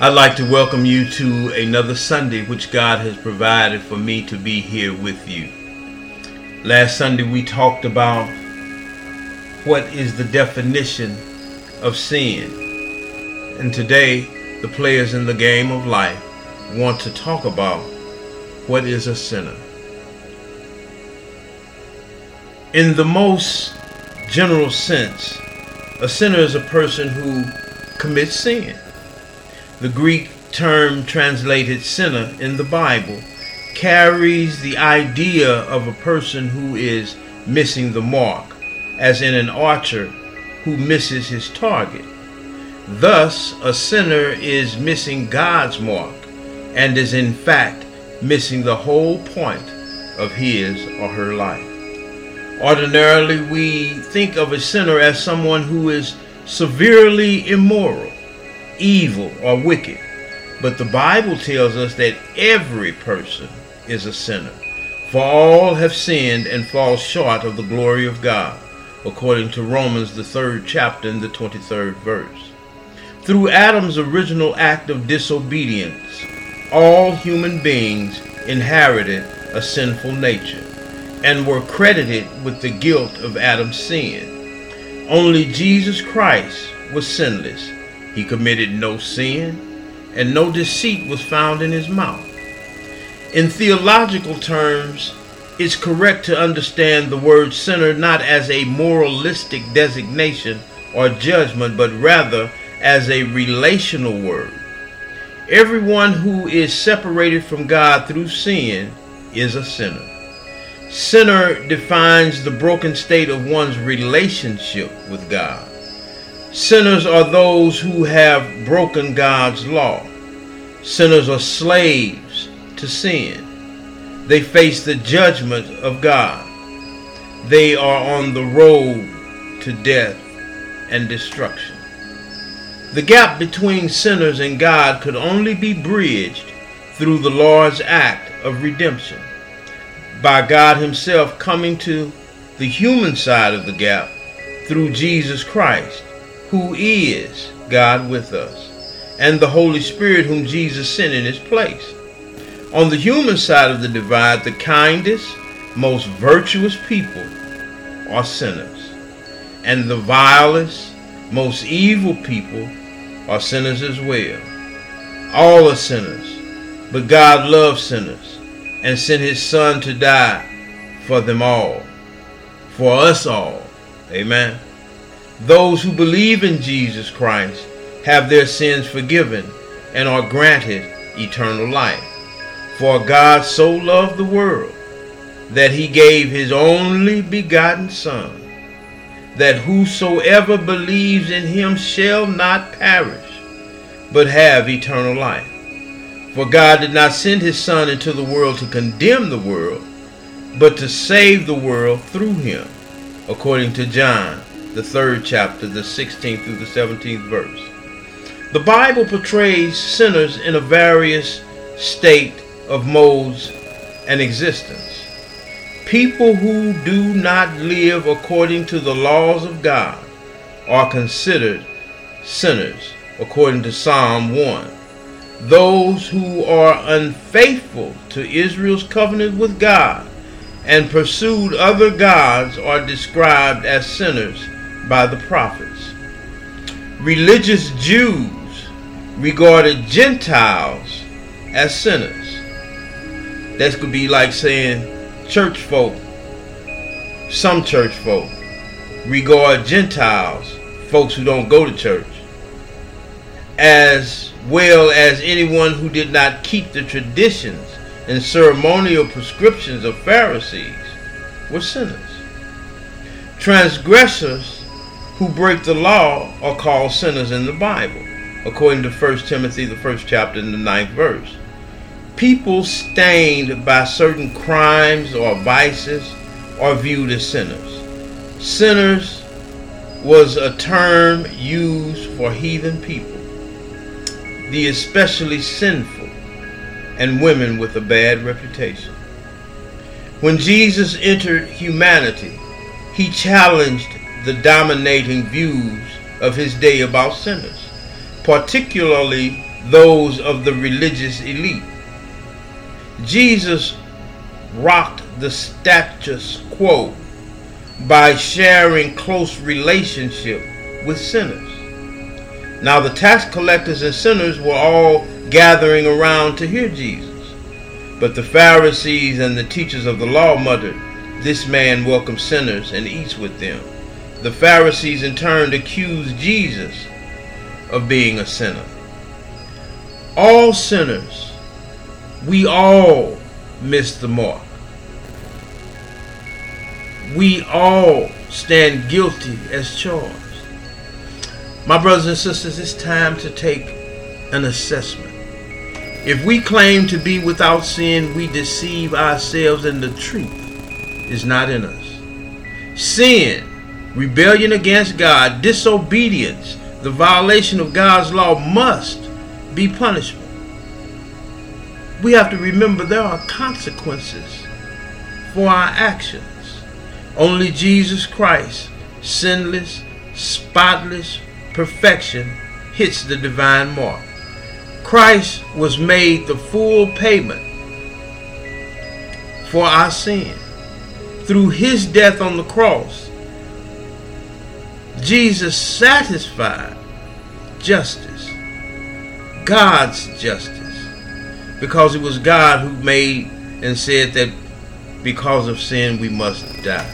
I'd like to welcome you to another Sunday which God has provided for me to be here with you. Last Sunday we talked about what is the definition of sin. And today the players in the game of life want to talk about what is a sinner. In the most general sense, a sinner is a person who commits sin. The Greek term translated sinner in the Bible carries the idea of a person who is missing the mark, as in an archer who misses his target. Thus, a sinner is missing God's mark and is in fact missing the whole point of his or her life. Ordinarily, we think of a sinner as someone who is severely immoral evil or wicked. But the Bible tells us that every person is a sinner. For all have sinned and fall short of the glory of God, according to Romans, the third chapter and the 23rd verse. Through Adam's original act of disobedience, all human beings inherited a sinful nature and were credited with the guilt of Adam's sin. Only Jesus Christ was sinless he committed no sin, and no deceit was found in his mouth. In theological terms, it's correct to understand the word sinner not as a moralistic designation or judgment, but rather as a relational word. Everyone who is separated from God through sin is a sinner. Sinner defines the broken state of one's relationship with God. Sinners are those who have broken God's law. Sinners are slaves to sin. They face the judgment of God. They are on the road to death and destruction. The gap between sinners and God could only be bridged through the Lord's act of redemption, by God Himself coming to the human side of the gap through Jesus Christ who is God with us, and the Holy Spirit whom Jesus sent in his place. On the human side of the divide, the kindest, most virtuous people are sinners, and the vilest, most evil people are sinners as well. All are sinners, but God loves sinners and sent his Son to die for them all, for us all. Amen. Those who believe in Jesus Christ have their sins forgiven and are granted eternal life. For God so loved the world that he gave his only begotten Son, that whosoever believes in him shall not perish, but have eternal life. For God did not send his Son into the world to condemn the world, but to save the world through him, according to John the third chapter, the 16th through the 17th verse. The Bible portrays sinners in a various state of modes and existence. People who do not live according to the laws of God are considered sinners, according to Psalm 1. Those who are unfaithful to Israel's covenant with God and pursued other gods are described as sinners by the prophets. Religious Jews regarded Gentiles as sinners. That could be like saying church folk, some church folk, regard Gentiles, folks who don't go to church, as well as anyone who did not keep the traditions and ceremonial prescriptions of Pharisees were sinners. Transgressors who break the law are called sinners in the Bible, according to 1 Timothy, the first chapter, and the ninth verse. People stained by certain crimes or vices are viewed as sinners. Sinners was a term used for heathen people, the especially sinful, and women with a bad reputation. When Jesus entered humanity, he challenged the dominating views of his day about sinners, particularly those of the religious elite. Jesus rocked the status quo by sharing close relationship with sinners. Now the tax collectors and sinners were all gathering around to hear Jesus. But the Pharisees and the teachers of the law muttered, This man welcomes sinners and eats with them. The Pharisees in turn accused Jesus of being a sinner. All sinners, we all miss the mark. We all stand guilty as charged. My brothers and sisters, it's time to take an assessment. If we claim to be without sin, we deceive ourselves and the truth is not in us. Sin, rebellion against God, disobedience, the violation of God's law must be punishment. We have to remember there are consequences for our actions. Only Jesus Christ, sinless, spotless perfection, hits the divine mark. Christ was made the full payment for our sin. Through his death on the cross, Jesus satisfied justice, God's justice, because it was God who made and said that because of sin we must die.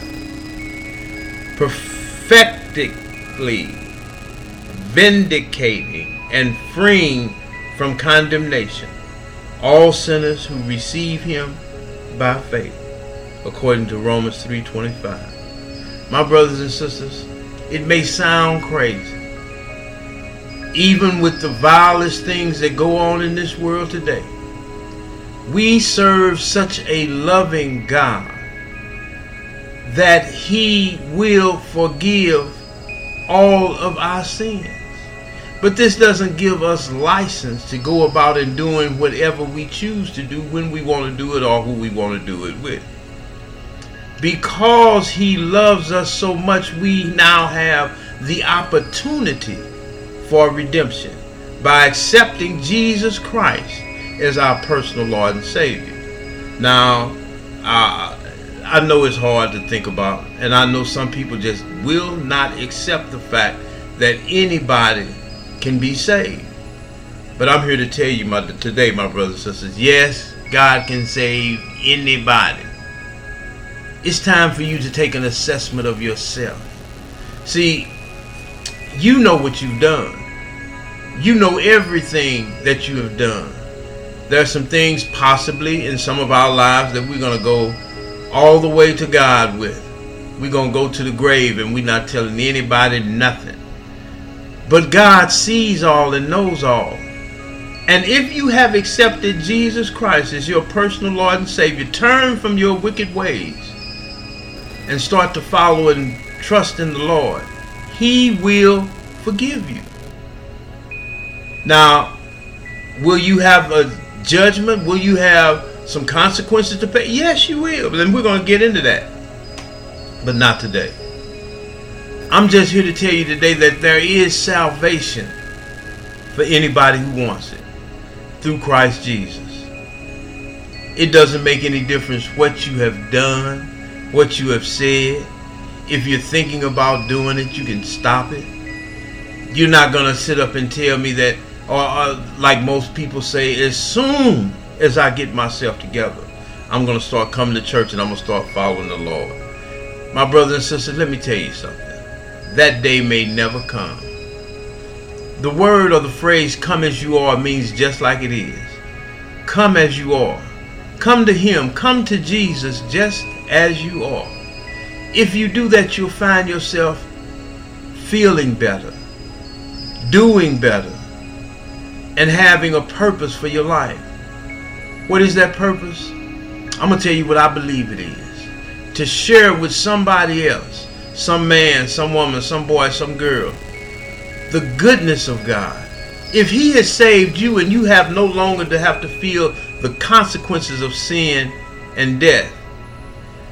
Perfectly vindicating and freeing from condemnation all sinners who receive him by faith according to Romans 3:25 my brothers and sisters it may sound crazy even with the vilest things that go on in this world today we serve such a loving God that he will forgive all of our sins but this doesn't give us license to go about and doing whatever we choose to do when we want to do it or who we want to do it with. Because he loves us so much, we now have the opportunity for redemption by accepting Jesus Christ as our personal Lord and Savior. Now, uh, I know it's hard to think about, and I know some people just will not accept the fact that anybody can be saved. But I'm here to tell you my, today, my brothers and sisters, yes, God can save anybody. It's time for you to take an assessment of yourself. See, you know what you've done. You know everything that you have done. There are some things possibly in some of our lives that we're going to go all the way to God with. We're going to go to the grave and we're not telling anybody nothing. But God sees all and knows all. And if you have accepted Jesus Christ as your personal Lord and Savior, turn from your wicked ways and start to follow and trust in the Lord. He will forgive you. Now, will you have a judgment? Will you have some consequences to pay? Yes, you will. Then we're going to get into that. But not today. I'm just here to tell you today that there is salvation for anybody who wants it through Christ Jesus. It doesn't make any difference what you have done, what you have said. If you're thinking about doing it, you can stop it. You're not going to sit up and tell me that, or, or like most people say, as soon as I get myself together, I'm going to start coming to church and I'm going to start following the Lord. My brothers and sisters, let me tell you something that day may never come. The word or the phrase come as you are means just like it is. Come as you are. Come to Him. Come to Jesus just as you are. If you do that, you'll find yourself feeling better, doing better, and having a purpose for your life. What is that purpose? I'm going to tell you what I believe it is. To share with somebody else some man, some woman, some boy, some girl, the goodness of God. If He has saved you and you have no longer to have to feel the consequences of sin and death,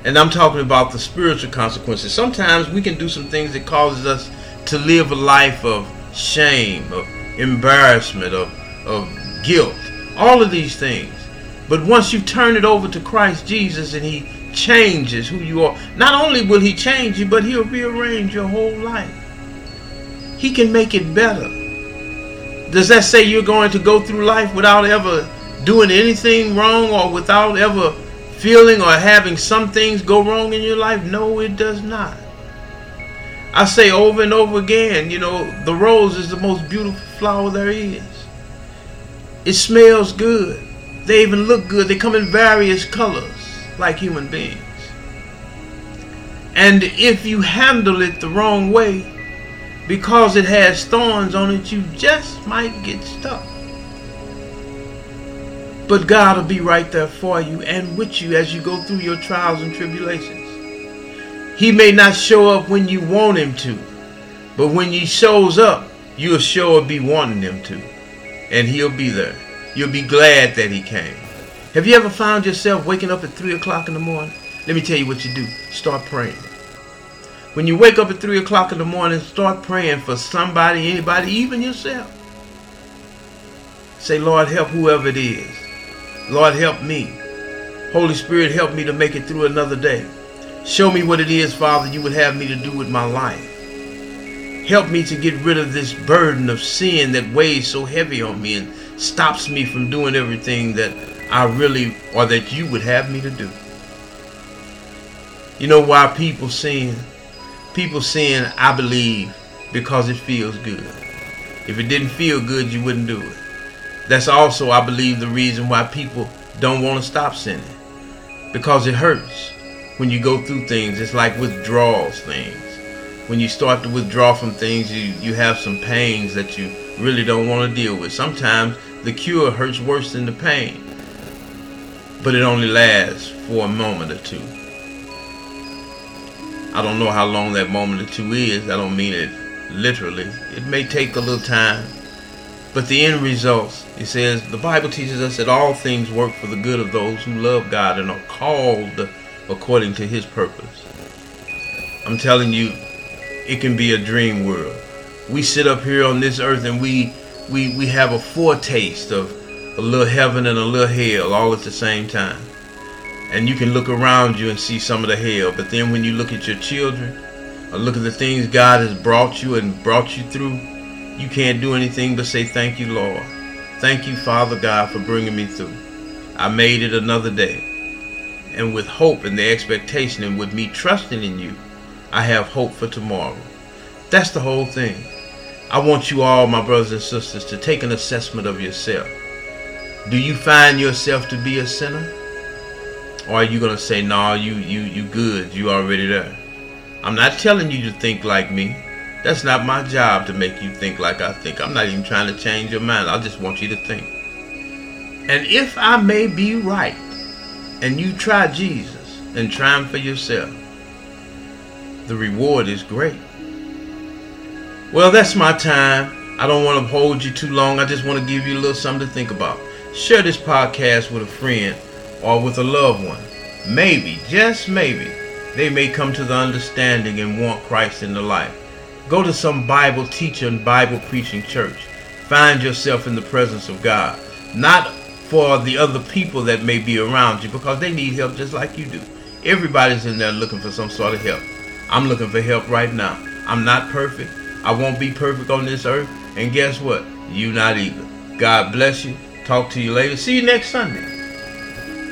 and I'm talking about the spiritual consequences. Sometimes we can do some things that causes us to live a life of shame, of embarrassment, of of guilt, all of these things. But once you turn it over to Christ Jesus and He changes who you are, not only will He change you, but He'll rearrange your whole life. He can make it better. Does that say you're going to go through life without ever doing anything wrong or without ever feeling or having some things go wrong in your life? No, it does not. I say over and over again, you know, the rose is the most beautiful flower there is. It smells good. They even look good. They come in various colors like human beings. And if you handle it the wrong way, because it has thorns on it, you just might get stuck. But God will be right there for you and with you as you go through your trials and tribulations. He may not show up when you want him to, but when he shows up, you'll sure be wanting him to. And he'll be there. You'll be glad that he came. Have you ever found yourself waking up at 3 o'clock in the morning? Let me tell you what you do. Start praying. When you wake up at 3 o'clock in the morning, start praying for somebody, anybody, even yourself. Say, Lord, help whoever it is. Lord, help me. Holy Spirit, help me to make it through another day. Show me what it is, Father, you would have me to do with my life. Help me to get rid of this burden of sin that weighs so heavy on me and stops me from doing everything that I really or that you would have me to do. You know why people sin? People sin, I believe, because it feels good. If it didn't feel good, you wouldn't do it. That's also, I believe, the reason why people don't want to stop sinning. Because it hurts when you go through things. It's like withdrawals things. When you start to withdraw from things, you, you have some pains that you really don't want to deal with. Sometimes the cure hurts worse than the pain. But it only lasts for a moment or two. I don't know how long that moment or two is. I don't mean it literally. It may take a little time. But the end results, it says, the Bible teaches us that all things work for the good of those who love God and are called according to his purpose. I'm telling you, it can be a dream world. We sit up here on this earth and we we we have a foretaste of a little heaven and a little hell all at the same time. And you can look around you and see some of the hell, but then when you look at your children or look at the things God has brought you and brought you through, you can't do anything but say thank you, Lord. Thank you, Father God, for bringing me through. I made it another day and with hope and the expectation and with me trusting in you, I have hope for tomorrow. That's the whole thing. I want you all, my brothers and sisters, to take an assessment of yourself. Do you find yourself to be a sinner? Or are you to say, nah, you, you, you good, you already there? I'm not telling you to think like me. That's not my job to make you think like I think. I'm not even trying to change your mind. I just want you to think. And if I may be right, and you try Jesus and try him for yourself, the reward is great. Well, that's my time. I don't want to hold you too long. I just want to give you a little something to think about. Share this podcast with a friend or with a loved one. Maybe, just maybe, they may come to the understanding and want Christ in their life. Go to some Bible teacher and Bible preaching church. Find yourself in the presence of God. Not for the other people that may be around you because they need help just like you do. Everybody's in there looking for some sort of help. I'm looking for help right now. I'm not perfect. I won't be perfect on this earth. And guess what? You not either. God bless you. Talk to you later. See you next Sunday.